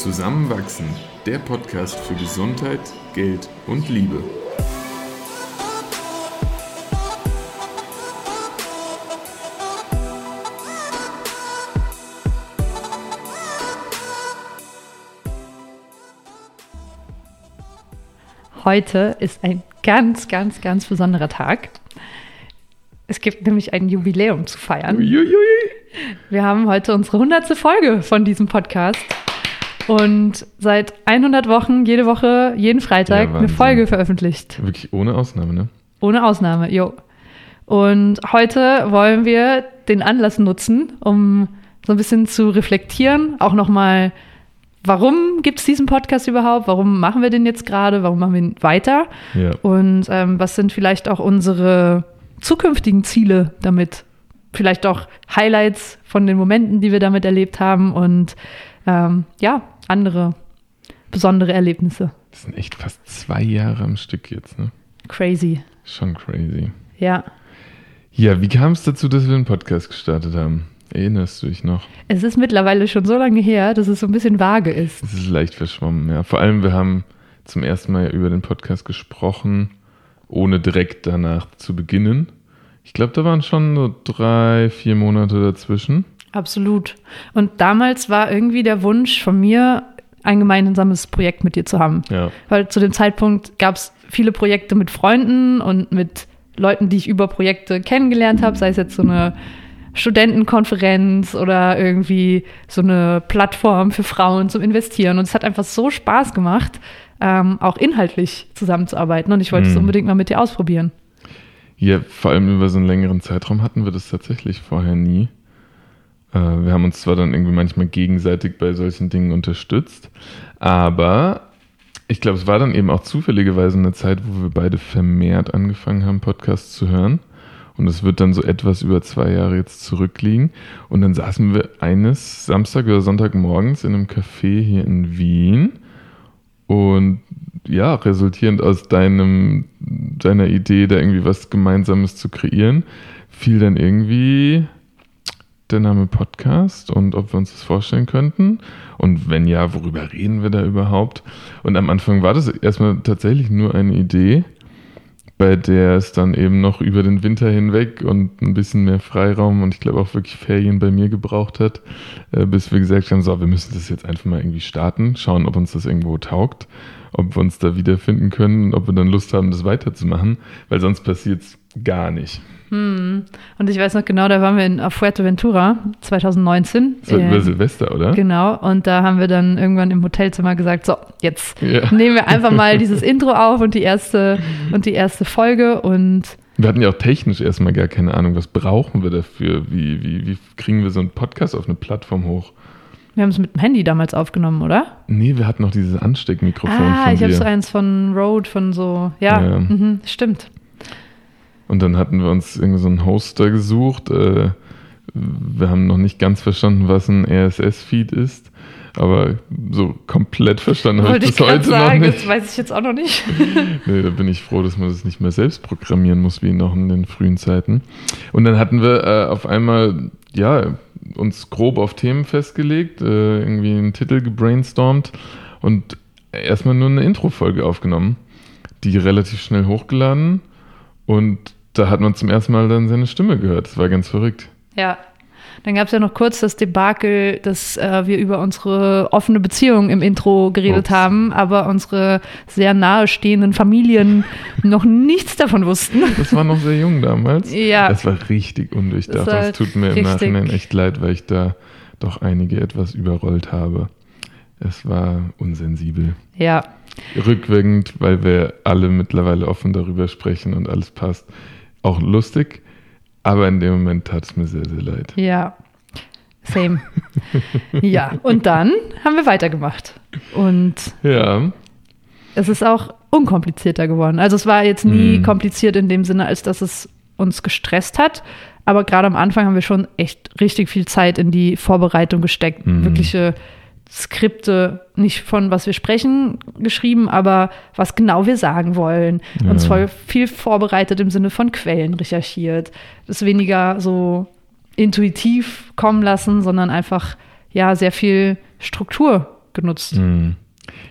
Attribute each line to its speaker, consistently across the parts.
Speaker 1: Zusammenwachsen, der Podcast für Gesundheit, Geld und Liebe.
Speaker 2: Heute ist ein ganz, ganz, ganz besonderer Tag. Es gibt nämlich ein Jubiläum zu feiern.
Speaker 1: Uiuiui.
Speaker 2: Wir haben heute unsere 100. Folge von diesem Podcast und seit 100 Wochen jede Woche, jeden Freitag
Speaker 1: Ja,
Speaker 2: eine. Folge veröffentlicht.
Speaker 1: Wirklich ohne Ausnahme, ne?
Speaker 2: Ohne Ausnahme, jo. Und heute wollen wir den Anlass nutzen, um so ein bisschen zu reflektieren, auch nochmal, warum gibt es diesen Podcast überhaupt? Warum machen wir den jetzt gerade? Warum machen wir ihn weiter?
Speaker 1: Ja.
Speaker 2: Und ähm, was sind vielleicht auch unsere zukünftigen Ziele damit? Vielleicht auch Highlights von den Momenten, die wir damit erlebt haben und ähm, ja, andere besondere Erlebnisse.
Speaker 1: Das sind echt fast zwei Jahre am Stück jetzt, ne?
Speaker 2: Crazy.
Speaker 1: Schon crazy.
Speaker 2: Ja.
Speaker 1: Ja, wie kam es dazu, dass wir den Podcast gestartet haben? Erinnerst du dich noch?
Speaker 2: Es ist mittlerweile schon so lange her, dass es so ein bisschen vage ist.
Speaker 1: Es ist leicht verschwommen, ja. Vor allem, wir haben zum ersten Mal über den Podcast gesprochen, ohne direkt danach zu beginnen. Ich glaube, da waren schon so drei, vier Monate dazwischen.
Speaker 2: Absolut. Und damals war irgendwie der Wunsch von mir, ein gemeinsames Projekt mit dir zu haben.
Speaker 1: Ja.
Speaker 2: Weil zu dem Zeitpunkt gab es viele Projekte mit Freunden und mit Leuten, die ich über Projekte kennengelernt habe, sei es jetzt so eine Studentenkonferenz oder irgendwie so eine Plattform für Frauen zum Investieren. Und es hat einfach so Spaß gemacht, ähm, auch inhaltlich zusammenzuarbeiten. Und ich wollte es
Speaker 1: Mhm.
Speaker 2: unbedingt mal mit dir ausprobieren.
Speaker 1: Ja, vor allem über so einen längeren Zeitraum hatten wir das tatsächlich vorher nie. Äh, wir haben uns zwar dann irgendwie manchmal gegenseitig bei solchen Dingen unterstützt, aber ich glaube, es war dann eben auch zufälligerweise eine Zeit, wo wir beide vermehrt angefangen haben, Podcasts zu hören. Und es wird dann so etwas über zwei Jahre jetzt zurückliegen. Und dann saßen wir eines Samstag oder Sonntagmorgens in einem Café hier in Wien. Und ja, resultierend aus deinem, deiner Idee, da irgendwie was Gemeinsames zu kreieren, fiel dann irgendwie der Name Podcast und ob wir uns das vorstellen könnten. Und wenn ja, worüber reden wir da überhaupt? Und am Anfang war das erstmal tatsächlich nur eine Idee, bei der es dann eben noch über den Winter hinweg und ein bisschen mehr Freiraum und ich glaube auch wirklich Ferien bei mir gebraucht hat, äh, bis wir gesagt haben, so, wir müssen das jetzt einfach mal irgendwie starten, schauen, ob uns das irgendwo taugt, ob wir uns da wiederfinden können und ob wir dann Lust haben, das weiterzumachen, weil sonst passiert es gar nicht.
Speaker 2: Hm. Und ich weiß noch genau, da waren wir in Fuerteventura 2019.
Speaker 1: Das war
Speaker 2: Äh,
Speaker 1: über Silvester, oder?
Speaker 2: Genau, und da haben wir dann irgendwann im Hotelzimmer gesagt, so, jetzt
Speaker 1: Ja.
Speaker 2: nehmen wir einfach mal dieses Intro auf und die erste und die erste Folge und
Speaker 1: Wir hatten ja auch technisch erstmal gar keine Ahnung, was brauchen wir dafür? Wie, wie, wie kriegen wir so einen Podcast auf eine Plattform hoch?
Speaker 2: wir haben es mit dem Handy damals aufgenommen, oder?
Speaker 1: Nee, wir hatten noch dieses Ansteckmikrofon
Speaker 2: ah, ich habe so eins von Rode, von so, ja,
Speaker 1: Ja.
Speaker 2: Mhm, stimmt.
Speaker 1: Und dann hatten wir uns irgendwie so einen Hoster gesucht. Äh, wir haben noch nicht ganz verstanden, was ein RSS-Feed ist. Aber so komplett verstanden habe ich
Speaker 2: ich
Speaker 1: das
Speaker 2: gerade
Speaker 1: heute
Speaker 2: sagen,
Speaker 1: noch
Speaker 2: das
Speaker 1: nicht.
Speaker 2: weiß ich jetzt auch noch nicht.
Speaker 1: Nee, da bin ich froh, dass man das nicht mehr selbst programmieren muss, wie noch in den frühen Zeiten. Und dann hatten wir äh, auf einmal, ja, uns grob auf Themen festgelegt, äh, irgendwie einen Titel gebrainstormt und erstmal nur eine Intro-Folge aufgenommen, die relativ schnell hochgeladen und da hat man zum ersten Mal dann seine Stimme gehört. Das war ganz verrückt.
Speaker 2: ja. Dann gab es ja noch kurz das Debakel, dass äh, wir über unsere offene Beziehung im Intro geredet
Speaker 1: Ups.
Speaker 2: haben, aber unsere sehr nahestehenden Familien noch nichts davon wussten.
Speaker 1: Das war noch sehr jung damals.
Speaker 2: Ja.
Speaker 1: Das war richtig undurchdacht.
Speaker 2: Das
Speaker 1: Es tut mir im Nachhinein echt leid, weil ich da doch einige etwas überrollt habe. Es war unsensibel.
Speaker 2: Ja,
Speaker 1: Rückwirkend, weil wir alle mittlerweile offen darüber sprechen und alles passt. Auch lustig, aber in dem Moment tat es mir sehr, sehr leid.
Speaker 2: Ja, same. ja, und dann haben wir weitergemacht. Und
Speaker 1: Ja,
Speaker 2: es ist auch unkomplizierter geworden. Also es war jetzt nie
Speaker 1: Mhm.
Speaker 2: kompliziert in dem Sinne, als dass es uns gestresst hat. Aber gerade am Anfang haben wir schon echt richtig viel Zeit in die Vorbereitung gesteckt.
Speaker 1: Mhm.
Speaker 2: Wirkliche Skripte, nicht von was wir sprechen, geschrieben, aber was genau wir sagen wollen.
Speaker 1: Ja.
Speaker 2: Uns voll viel vorbereitet im Sinne von Quellen recherchiert. Das weniger so intuitiv kommen lassen, sondern einfach ja sehr viel Struktur genutzt.
Speaker 1: Hm.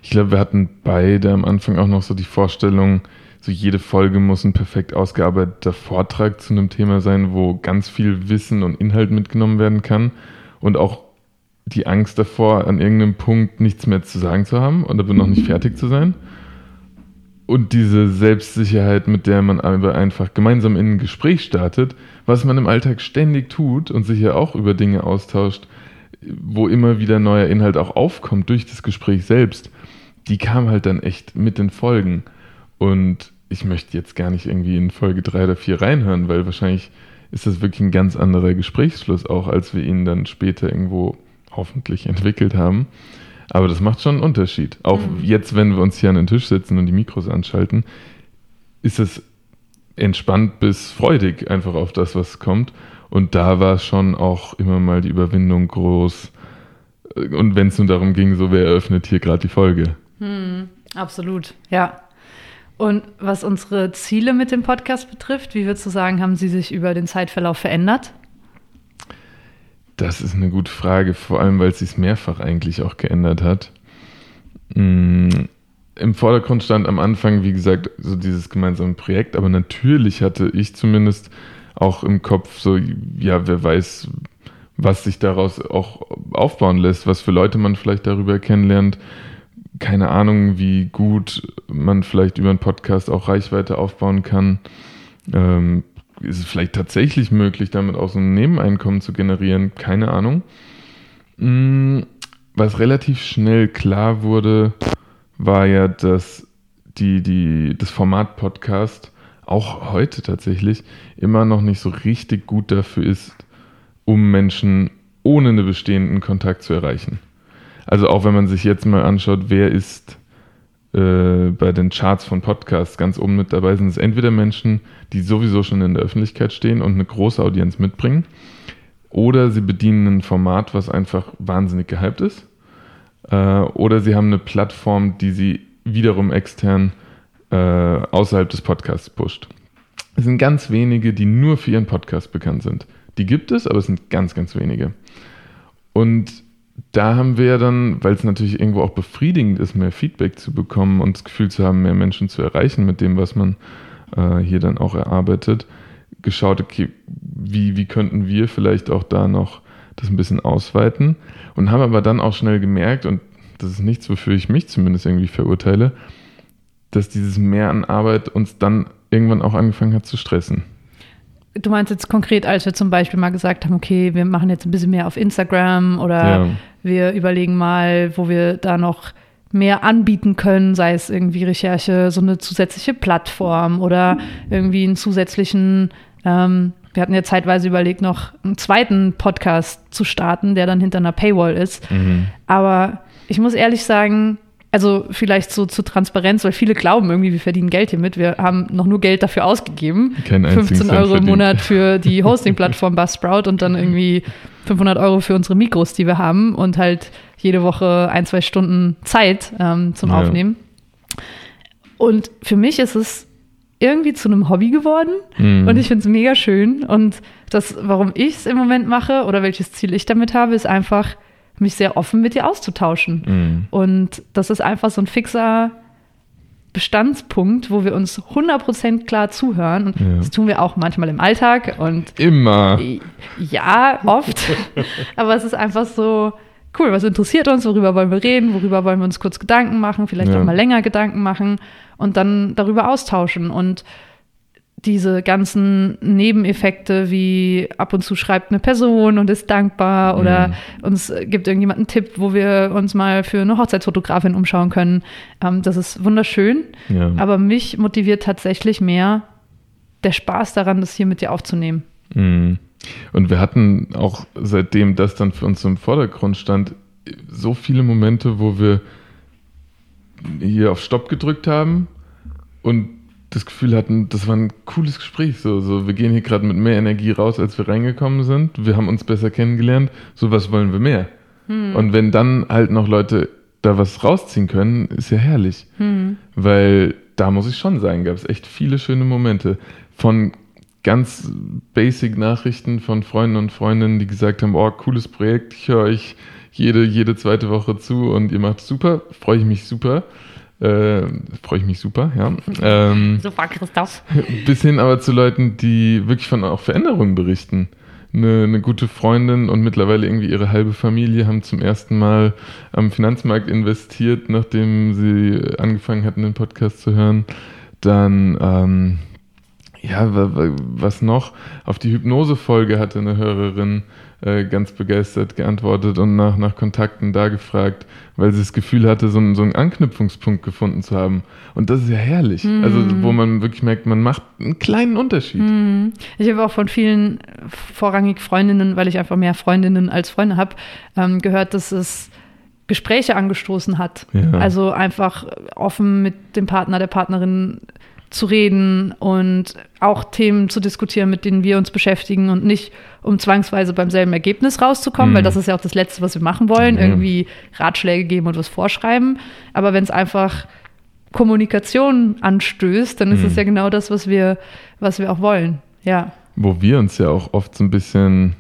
Speaker 1: Ich glaube, wir hatten beide am Anfang auch noch so die Vorstellung, so jede Folge muss ein perfekt ausgearbeiteter Vortrag zu einem Thema sein, wo ganz viel Wissen und Inhalt mitgenommen werden kann und auch die Angst davor, an irgendeinem Punkt nichts mehr zu sagen zu haben und aber noch nicht fertig zu sein. Und diese Selbstsicherheit, mit der man aber einfach gemeinsam in ein Gespräch startet, was man im Alltag ständig tut und sich ja auch über Dinge austauscht, wo immer wieder neuer Inhalt auch aufkommt durch das Gespräch selbst, die kam halt dann echt mit den Folgen. Und ich möchte jetzt gar nicht irgendwie in Folge 3 oder 4 reinhören, weil wahrscheinlich ist das wirklich ein ganz anderer Gesprächsfluss, auch als wir ihn dann später irgendwo hoffentlich entwickelt haben. Aber das macht schon einen Unterschied. Auch mhm. jetzt, wenn wir uns hier an den Tisch setzen und die Mikros anschalten, ist es entspannt bis freudig einfach auf das, was kommt. Und da war schon auch immer mal die Überwindung groß. Und wenn es nur darum ging, so wer eröffnet hier gerade die Folge.
Speaker 2: Hm, absolut, ja. Und was unsere Ziele mit dem Podcast betrifft, wie würdest du sagen, haben sie sich über den Zeitverlauf verändert?
Speaker 1: Das ist eine gute Frage, vor allem weil es sich mehrfach eigentlich auch geändert hat. Hm, Im Vordergrund stand am Anfang, wie gesagt, so dieses gemeinsame Projekt, aber natürlich hatte ich zumindest auch im Kopf so, ja, wer weiß, was sich daraus auch aufbauen lässt, was für Leute man vielleicht darüber kennenlernt. Keine Ahnung, wie gut man vielleicht über einen Podcast auch Reichweite aufbauen kann. Ähm, ist es vielleicht tatsächlich möglich, damit auch so ein Nebeneinkommen zu generieren? Keine Ahnung. Mm, was relativ schnell klar wurde, war ja, dass die, die, das Format Podcast auch heute tatsächlich immer noch nicht so richtig gut dafür ist, um Menschen ohne einen bestehenden Kontakt zu erreichen. Also auch wenn man sich jetzt mal anschaut, wer ist äh, bei den Charts von Podcasts ganz oben mit dabei, sind es entweder Menschen, die sowieso schon in der Öffentlichkeit stehen und eine große Audienz mitbringen, oder sie bedienen ein Format, was einfach wahnsinnig gehypt ist, äh, oder sie haben eine Plattform, die sie wiederum extern äh, außerhalb des Podcasts pusht. Es sind ganz wenige, die nur für ihren Podcast bekannt sind. Die gibt es, aber es sind ganz, ganz wenige. Und da haben wir dann, weil es natürlich irgendwo auch befriedigend ist, mehr Feedback zu bekommen und das Gefühl zu haben, mehr Menschen zu erreichen mit dem, was man äh, hier dann auch erarbeitet, geschaut, okay, wie, wie könnten wir vielleicht auch da noch das ein bisschen ausweiten und haben aber dann auch schnell gemerkt, und das ist nichts, wofür ich mich zumindest irgendwie verurteile, dass dieses Mehr an Arbeit uns dann irgendwann auch angefangen hat zu stressen.
Speaker 2: Du meinst jetzt konkret, als wir zum Beispiel mal gesagt haben, okay, wir machen jetzt ein bisschen mehr auf Instagram oder ja. wir überlegen mal, wo wir da noch mehr anbieten können, sei es irgendwie Recherche, so eine zusätzliche Plattform oder irgendwie einen zusätzlichen, ähm, wir hatten ja zeitweise überlegt, noch einen zweiten Podcast zu starten, der dann hinter einer Paywall ist. Mhm. Aber ich muss ehrlich sagen, also vielleicht so zur Transparenz, weil viele glauben irgendwie, wir verdienen Geld hiermit. Wir haben noch nur Geld dafür ausgegeben.
Speaker 1: Kein
Speaker 2: 15 Euro im Monat für die Hosting-Plattform Buzzsprout und dann irgendwie 500 Euro für unsere Mikros, die wir haben und halt jede Woche ein, zwei Stunden Zeit ähm, zum ja. Aufnehmen. Und für mich ist es irgendwie zu einem Hobby geworden mhm. und ich finde es mega schön. Und das, warum ich es im Moment mache oder welches Ziel ich damit habe, ist einfach, mich sehr offen mit dir auszutauschen. Mhm. Und das ist einfach so ein fixer Bestandspunkt, wo wir uns 100% klar zuhören. Und ja. das tun wir auch manchmal im Alltag. Und
Speaker 1: Immer.
Speaker 2: Ja, oft. Aber es ist einfach so cool, was interessiert uns, worüber wollen wir reden, worüber wollen wir uns kurz Gedanken machen, vielleicht ja. auch mal länger Gedanken machen und dann darüber austauschen. Und diese ganzen Nebeneffekte wie ab und zu schreibt eine Person und ist dankbar oder mhm. uns gibt irgendjemand einen Tipp, wo wir uns mal für eine Hochzeitsfotografin umschauen können. Ähm, das ist wunderschön. Ja. Aber mich motiviert tatsächlich mehr der Spaß daran, das hier mit dir aufzunehmen.
Speaker 1: Mhm. Und wir hatten auch seitdem das dann für uns im Vordergrund stand, so viele Momente, wo wir hier auf Stopp gedrückt haben und das Gefühl hatten, das war ein cooles Gespräch. So, so wir gehen hier gerade mit mehr Energie raus, als wir reingekommen sind. Wir haben uns besser kennengelernt. So was wollen wir mehr. Hm. Und wenn dann halt noch Leute da was rausziehen können, ist ja herrlich. Hm. Weil da muss ich schon sagen, gab es echt viele schöne Momente. Von ganz basic Nachrichten von Freunden und Freundinnen, die gesagt haben, oh, cooles Projekt, ich höre euch jede, jede zweite Woche zu und ihr macht super, freue ich mich super. Äh, freue ich mich super, ja. Ähm,
Speaker 2: super, Christoph.
Speaker 1: Bis hin aber zu Leuten, die wirklich von auch Veränderungen berichten. Eine, eine, gute Freundin und mittlerweile irgendwie ihre halbe Familie haben zum ersten Mal am Finanzmarkt investiert, nachdem sie angefangen hatten, den Podcast zu hören. Dann, ähm, ja, was noch? Auf die Hypnose-Folge hatte eine Hörerin äh, ganz begeistert geantwortet und nach, nach Kontakten da gefragt, weil sie das Gefühl hatte, so, einen, so einen Anknüpfungspunkt gefunden zu haben. Und das ist ja herrlich. Mhm. Also, wo man wirklich merkt, man macht einen kleinen Unterschied. Mhm.
Speaker 2: Ich habe auch von vielen vorrangig Freundinnen, weil ich einfach mehr Freundinnen als Freunde habe, ähm, gehört, dass es Gespräche angestoßen hat. Ja. Also einfach offen mit dem Partner, der Partnerin zu reden und auch Themen zu diskutieren, mit denen wir uns beschäftigen und nicht um zwangsweise beim selben Ergebnis rauszukommen, mhm. weil das ist ja auch das Letzte, was wir machen wollen, mhm. irgendwie Ratschläge geben und was vorschreiben. Aber wenn es einfach Kommunikation anstößt, dann ist es mhm. ja genau das, was wir, was wir auch wollen. Ja.
Speaker 1: Wo wir uns ja auch oft so ein bisschen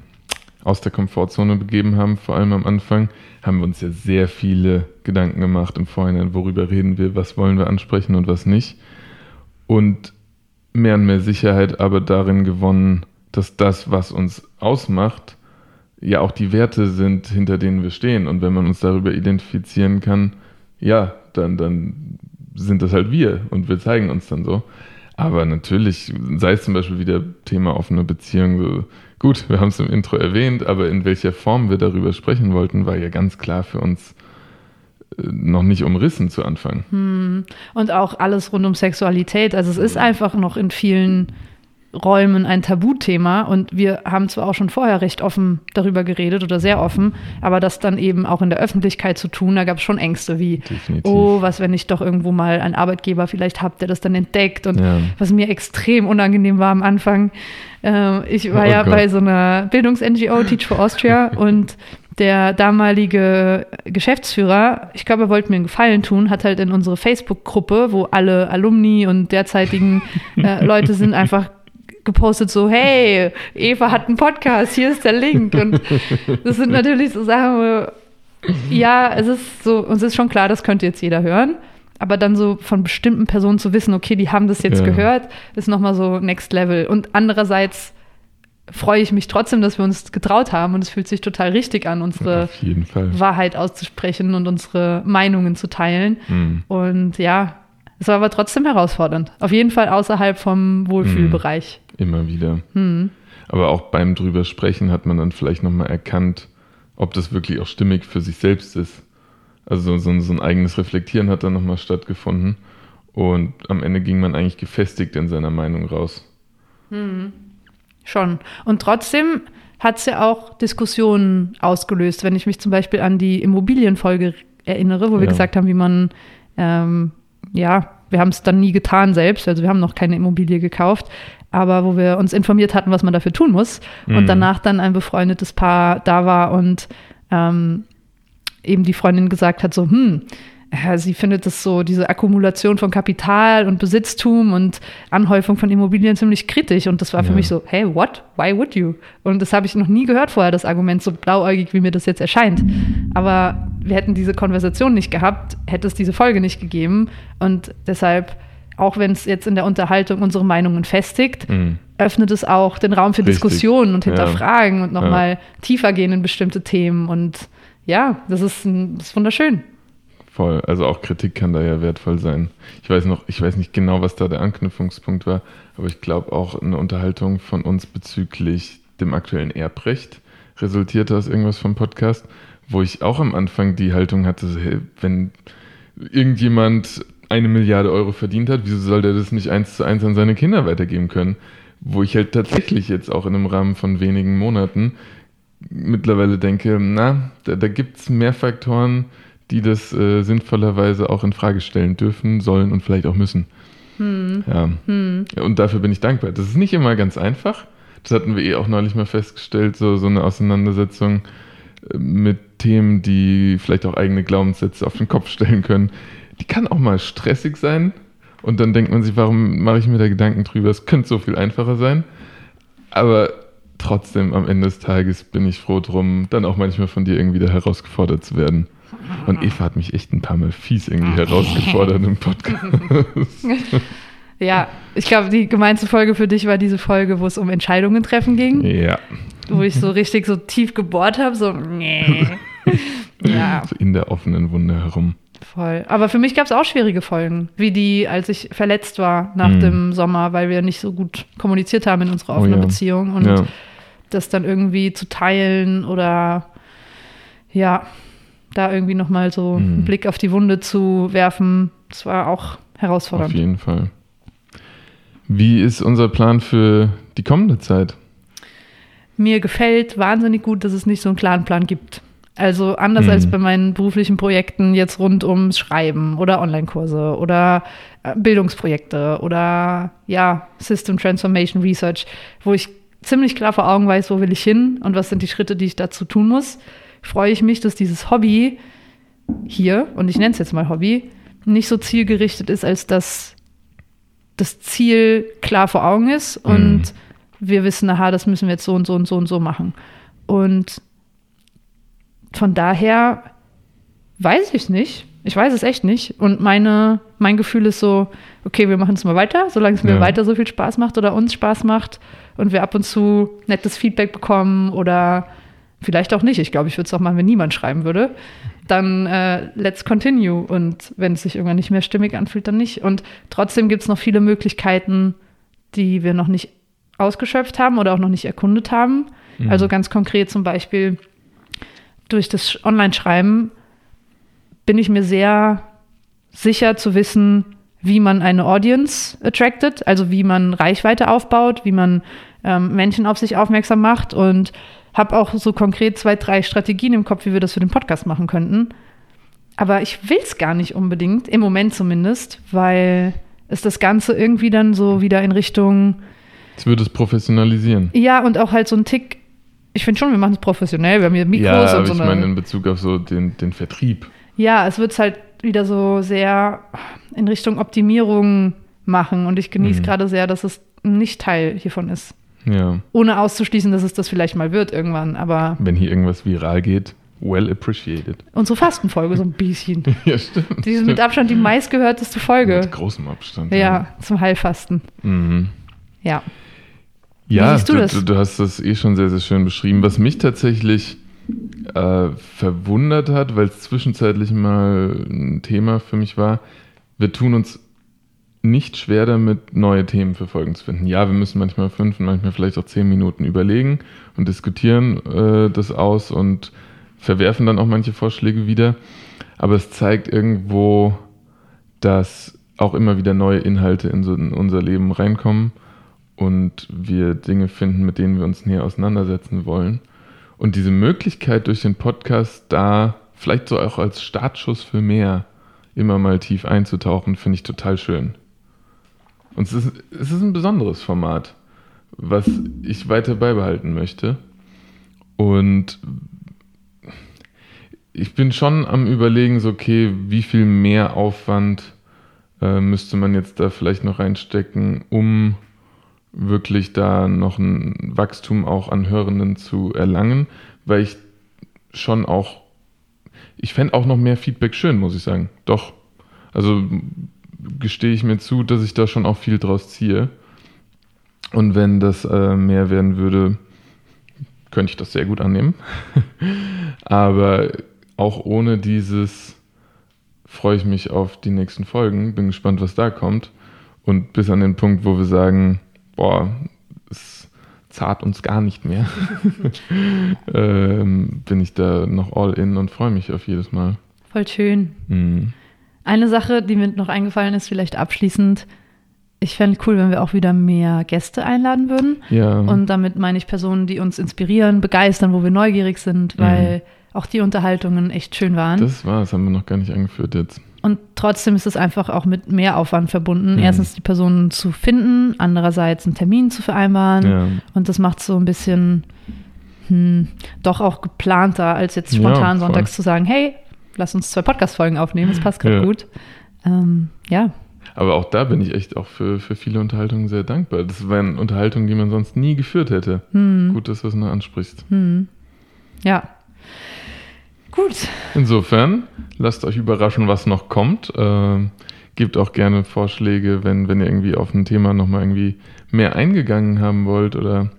Speaker 1: aus der Komfortzone begeben haben, vor allem am Anfang, haben wir uns ja sehr viele Gedanken gemacht im Vorhinein, worüber reden wir, was wollen wir ansprechen und was nicht und mehr und mehr Sicherheit aber darin gewonnen, dass das, was uns ausmacht, ja auch die Werte sind, hinter denen wir stehen. Und wenn man uns darüber identifizieren kann, ja, dann, dann sind das halt wir und wir zeigen uns dann so. Aber natürlich, sei es zum Beispiel wieder Thema offene Beziehung, so, gut, wir haben es im Intro erwähnt, aber in welcher Form wir darüber sprechen wollten, war ja ganz klar für uns noch nicht umrissen zu Anfang.
Speaker 2: Hm. Und auch alles rund um Sexualität. Also es ist einfach noch in vielen Räumen ein Tabuthema und wir haben zwar auch schon vorher recht offen darüber geredet oder sehr offen, aber das dann eben auch in der Öffentlichkeit zu tun, da gab es schon Ängste wie, Definitiv. oh, was, wenn ich doch irgendwo mal einen Arbeitgeber vielleicht habe, der das dann entdeckt und ja. was mir extrem unangenehm war am Anfang. Äh, ich war oh ja Gott. bei so einer Bildungs-NGO, Teach for Austria und der damalige Geschäftsführer, ich glaube, er wollte mir einen Gefallen tun, hat halt in unsere Facebook-Gruppe, wo alle Alumni und derzeitigen äh, Leute sind, einfach gepostet so, hey, Eva hat einen Podcast, hier ist der Link. Und das sind natürlich so Sachen, wo, ja, es ist so, uns ist schon klar, das könnte jetzt jeder hören. Aber dann so von bestimmten Personen zu wissen, okay, die haben das jetzt ja. gehört, ist nochmal so Next Level. Und andererseits freue ich mich trotzdem, dass wir uns getraut haben und es fühlt sich total richtig an, unsere Wahrheit auszusprechen und unsere Meinungen zu teilen. Mhm. Und ja, es war aber trotzdem herausfordernd. Auf jeden Fall außerhalb vom Wohlfühlbereich.
Speaker 1: Mhm. Immer wieder. Mhm. Aber auch beim drüber sprechen hat man dann vielleicht nochmal erkannt, ob das wirklich auch stimmig für sich selbst ist. Also so, so ein eigenes Reflektieren hat dann nochmal stattgefunden. Und am Ende ging man eigentlich gefestigt in seiner Meinung raus.
Speaker 2: Mhm. Schon. Und trotzdem hat es ja auch Diskussionen ausgelöst. Wenn ich mich zum Beispiel an die Immobilienfolge erinnere, wo wir ja. gesagt haben, wie man, ähm, ja, wir haben es dann nie getan selbst, also wir haben noch keine Immobilie gekauft, aber wo wir uns informiert hatten, was man dafür tun muss. Mhm. Und danach dann ein befreundetes Paar da war und ähm, eben die Freundin gesagt hat, so, hm, sie findet es so, diese Akkumulation von Kapital und Besitztum und Anhäufung von Immobilien ziemlich kritisch. Und das war für ja. mich so, hey, what? Why would you? Und das habe ich noch nie gehört vorher, das Argument, so blauäugig, wie mir das jetzt erscheint. Aber wir hätten diese Konversation nicht gehabt, hätte es diese Folge nicht gegeben. Und deshalb, auch wenn es jetzt in der Unterhaltung unsere Meinungen festigt, mhm. öffnet es auch den Raum für Richtig. Diskussionen und Hinterfragen ja. und nochmal ja. tiefer gehen in bestimmte Themen. Und ja, das ist, das ist wunderschön.
Speaker 1: Voll. Also auch Kritik kann da ja wertvoll sein. Ich weiß noch, ich weiß nicht genau, was da der Anknüpfungspunkt war, aber ich glaube auch eine Unterhaltung von uns bezüglich dem aktuellen Erbrecht resultierte aus irgendwas vom Podcast, wo ich auch am Anfang die Haltung hatte, hey, wenn irgendjemand eine Milliarde Euro verdient hat, wieso soll der das nicht eins zu eins an seine Kinder weitergeben können? Wo ich halt tatsächlich jetzt auch in einem Rahmen von wenigen Monaten mittlerweile denke, na, da, da gibt es mehr Faktoren, die das äh, sinnvollerweise auch in Frage stellen dürfen, sollen und vielleicht auch müssen. Hm. Ja. Hm. Und dafür bin ich dankbar. Das ist nicht immer ganz einfach. Das hatten wir eh auch neulich mal festgestellt, so, so eine Auseinandersetzung äh, mit Themen, die vielleicht auch eigene Glaubenssätze auf den Kopf stellen können. Die kann auch mal stressig sein Und dann denkt man sich, warum mache ich mir da Gedanken drüber? Es könnte so viel einfacher sein. Aber trotzdem, am Ende des Tages bin ich froh drum, dann auch manchmal von dir irgendwie da herausgefordert zu werden. Und Eva hat mich echt ein paar Mal fies irgendwie herausgefordert im Podcast.
Speaker 2: Ja, ich glaube, die gemeinste Folge für dich war diese Folge, wo es um Entscheidungen treffen ging.
Speaker 1: Ja.
Speaker 2: Wo ich so richtig so tief gebohrt habe, so, nee. ja.
Speaker 1: So in der offenen Wunde herum.
Speaker 2: Voll. Aber für mich gab es auch schwierige Folgen, wie die, als ich verletzt war nach
Speaker 1: Mhm.
Speaker 2: dem Sommer, weil wir nicht so gut kommuniziert haben in unserer
Speaker 1: Oh
Speaker 2: offenen
Speaker 1: ja.
Speaker 2: Beziehung. Und
Speaker 1: Ja.
Speaker 2: das dann irgendwie zu teilen oder ja, da irgendwie nochmal so
Speaker 1: Mhm.
Speaker 2: einen Blick auf die Wunde zu werfen, das war auch
Speaker 1: Auf
Speaker 2: herausfordernd.
Speaker 1: jeden Fall. Wie ist unser Plan für die kommende Zeit?
Speaker 2: Mir gefällt wahnsinnig gut, dass es nicht so einen klaren Plan gibt. Also anders
Speaker 1: Mhm.
Speaker 2: als bei meinen beruflichen Projekten jetzt rund ums Schreiben oder Online-Kurse oder äh, Bildungsprojekte oder ja, System Transformation Research, wo ich ziemlich klar vor Augen weiß, wo will ich hin und was sind die Schritte, die ich dazu tun muss, freue ich mich, dass dieses Hobby hier, und ich nenne es jetzt mal Hobby, nicht so zielgerichtet ist, als dass das Ziel klar vor Augen ist und
Speaker 1: Mhm.
Speaker 2: wir wissen, aha, das müssen wir jetzt so und so und so und so machen. Und von daher weiß ich nicht. Ich weiß es echt nicht. Und meine, mein Gefühl ist so, okay, wir machen es mal weiter, solange es mir
Speaker 1: Ja.
Speaker 2: weiter so viel Spaß macht oder uns Spaß macht und wir ab und zu nettes Feedback bekommen oder vielleicht auch nicht. Ich glaube, ich würde es auch machen, wenn niemand schreiben würde. Dann äh, let's continue. Und wenn es sich irgendwann nicht mehr stimmig anfühlt, dann nicht. Und trotzdem gibt es noch viele Möglichkeiten, die wir noch nicht ausgeschöpft haben oder auch noch nicht erkundet haben.
Speaker 1: Mhm.
Speaker 2: Also ganz konkret zum Beispiel durch das Online-Schreiben bin ich mir sehr sicher zu wissen, wie man eine Audience attracted, also wie man Reichweite aufbaut, wie man ähm, Menschen auf sich aufmerksam macht und habe auch so konkret zwei, drei Strategien im Kopf, wie wir das für den Podcast machen könnten. Aber ich will es gar nicht unbedingt, im Moment zumindest, weil es das Ganze irgendwie dann so wieder in Richtung
Speaker 1: Ich würde es professionalisieren.
Speaker 2: ja, und auch halt so ein Tick. Ich finde schon, wir machen es professionell. Wir haben hier Mikros
Speaker 1: ja, aber
Speaker 2: und so
Speaker 1: ich
Speaker 2: eine.
Speaker 1: meine in Bezug auf so den, den Vertrieb.
Speaker 2: ja, es wird halt wieder so sehr in Richtung Optimierung machen. Und ich genieße
Speaker 1: Mhm.
Speaker 2: gerade sehr, dass es nicht Teil hiervon ist.
Speaker 1: Ja.
Speaker 2: Ohne auszuschließen, dass es das vielleicht mal wird irgendwann. Aber
Speaker 1: Wenn hier irgendwas viral geht, well appreciated.
Speaker 2: unsere Fastenfolge so ein bisschen.
Speaker 1: ja, stimmt.
Speaker 2: Die ist mit Abstand die meistgehörteste Folge.
Speaker 1: Mit großem Abstand.
Speaker 2: Ja, zum Heilfasten.
Speaker 1: Mhm.
Speaker 2: Ja.
Speaker 1: Ja,
Speaker 2: siehst du
Speaker 1: du, du hast das eh schon sehr, sehr schön beschrieben. Was mich tatsächlich äh, verwundert hat, weil es zwischenzeitlich mal ein Thema für mich war, wir tun uns nicht schwer damit, neue Themen für Folgen zu finden. Ja, wir müssen manchmal fünf und manchmal vielleicht auch zehn Minuten überlegen und diskutieren äh, das aus und verwerfen dann auch manche Vorschläge wieder. Aber es zeigt irgendwo, dass auch immer wieder neue Inhalte in, so, in unser Leben reinkommen und wir Dinge finden, mit denen wir uns näher auseinandersetzen wollen. Und diese Möglichkeit durch den Podcast da vielleicht so auch als Startschuss für mehr immer mal tief einzutauchen, finde ich total schön. Und es ist, es ist ein besonderes Format, was ich weiter beibehalten möchte. Und ich bin schon am Überlegen, so, okay, wie viel mehr Aufwand äh, müsste man jetzt da vielleicht noch reinstecken, um wirklich da noch ein Wachstum auch an Hörenden zu erlangen, weil ich schon auch, ich fände auch noch mehr Feedback schön, muss ich sagen. Doch. Also gestehe ich mir zu, dass ich da schon auch viel draus ziehe. Und wenn das äh, mehr werden würde, könnte ich das sehr gut annehmen. Aber auch ohne dieses freue ich mich auf die nächsten Folgen, bin gespannt, was da kommt. Und bis an den Punkt, wo wir sagen, boah, es zart uns gar nicht mehr, ähm, bin ich da noch all in und freue mich auf jedes Mal.
Speaker 2: Voll schön.
Speaker 1: Mhm.
Speaker 2: Eine Sache, die mir noch eingefallen ist, vielleicht abschließend. Ich fände cool, wenn wir auch wieder mehr Gäste einladen würden.
Speaker 1: Ja,
Speaker 2: Und damit meine ich Personen, die uns inspirieren, begeistern, wo wir neugierig sind, weil auch die Unterhaltungen echt schön waren.
Speaker 1: das war es, haben wir noch gar nicht angeführt jetzt.
Speaker 2: Und trotzdem ist es einfach auch mit mehr Aufwand verbunden.
Speaker 1: Mhm.
Speaker 2: Erstens die Personen zu finden, andererseits einen Termin zu vereinbaren.
Speaker 1: Ja.
Speaker 2: Und das macht es so ein bisschen hm, doch auch geplanter, als jetzt
Speaker 1: Ja,
Speaker 2: spontan
Speaker 1: voll.
Speaker 2: sonntags zu sagen, hey, lass uns zwei Podcast-Folgen aufnehmen, das passt gerade
Speaker 1: Ja.
Speaker 2: gut. Ähm, ja,
Speaker 1: Aber auch da bin ich echt auch für, für viele Unterhaltungen sehr dankbar. Das wären Unterhaltungen, die man sonst nie geführt hätte.
Speaker 2: Hm.
Speaker 1: Gut, dass du es noch ansprichst.
Speaker 2: Hm. Ja. Gut.
Speaker 1: Insofern, lasst euch überraschen, was noch kommt. Ähm, gebt auch gerne Vorschläge, wenn, wenn ihr irgendwie auf ein Thema nochmal irgendwie mehr eingegangen haben wollt oder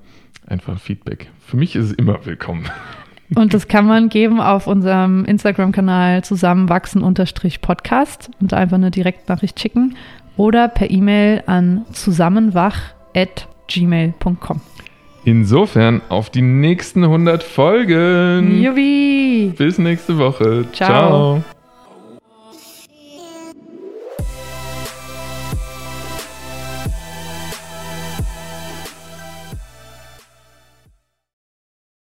Speaker 1: einfach Feedback. Für mich ist es immer willkommen.
Speaker 2: Und das kann man geben auf unserem Instagram-Kanal zusammenwachsen-podcast und einfach eine Direktnachricht schicken oder per E-Mail an zusammenwach.gmail.com.
Speaker 1: Insofern auf die nächsten 100 Folgen.
Speaker 2: Jubi!
Speaker 1: Bis nächste Woche.
Speaker 2: Ciao.
Speaker 1: Ciao.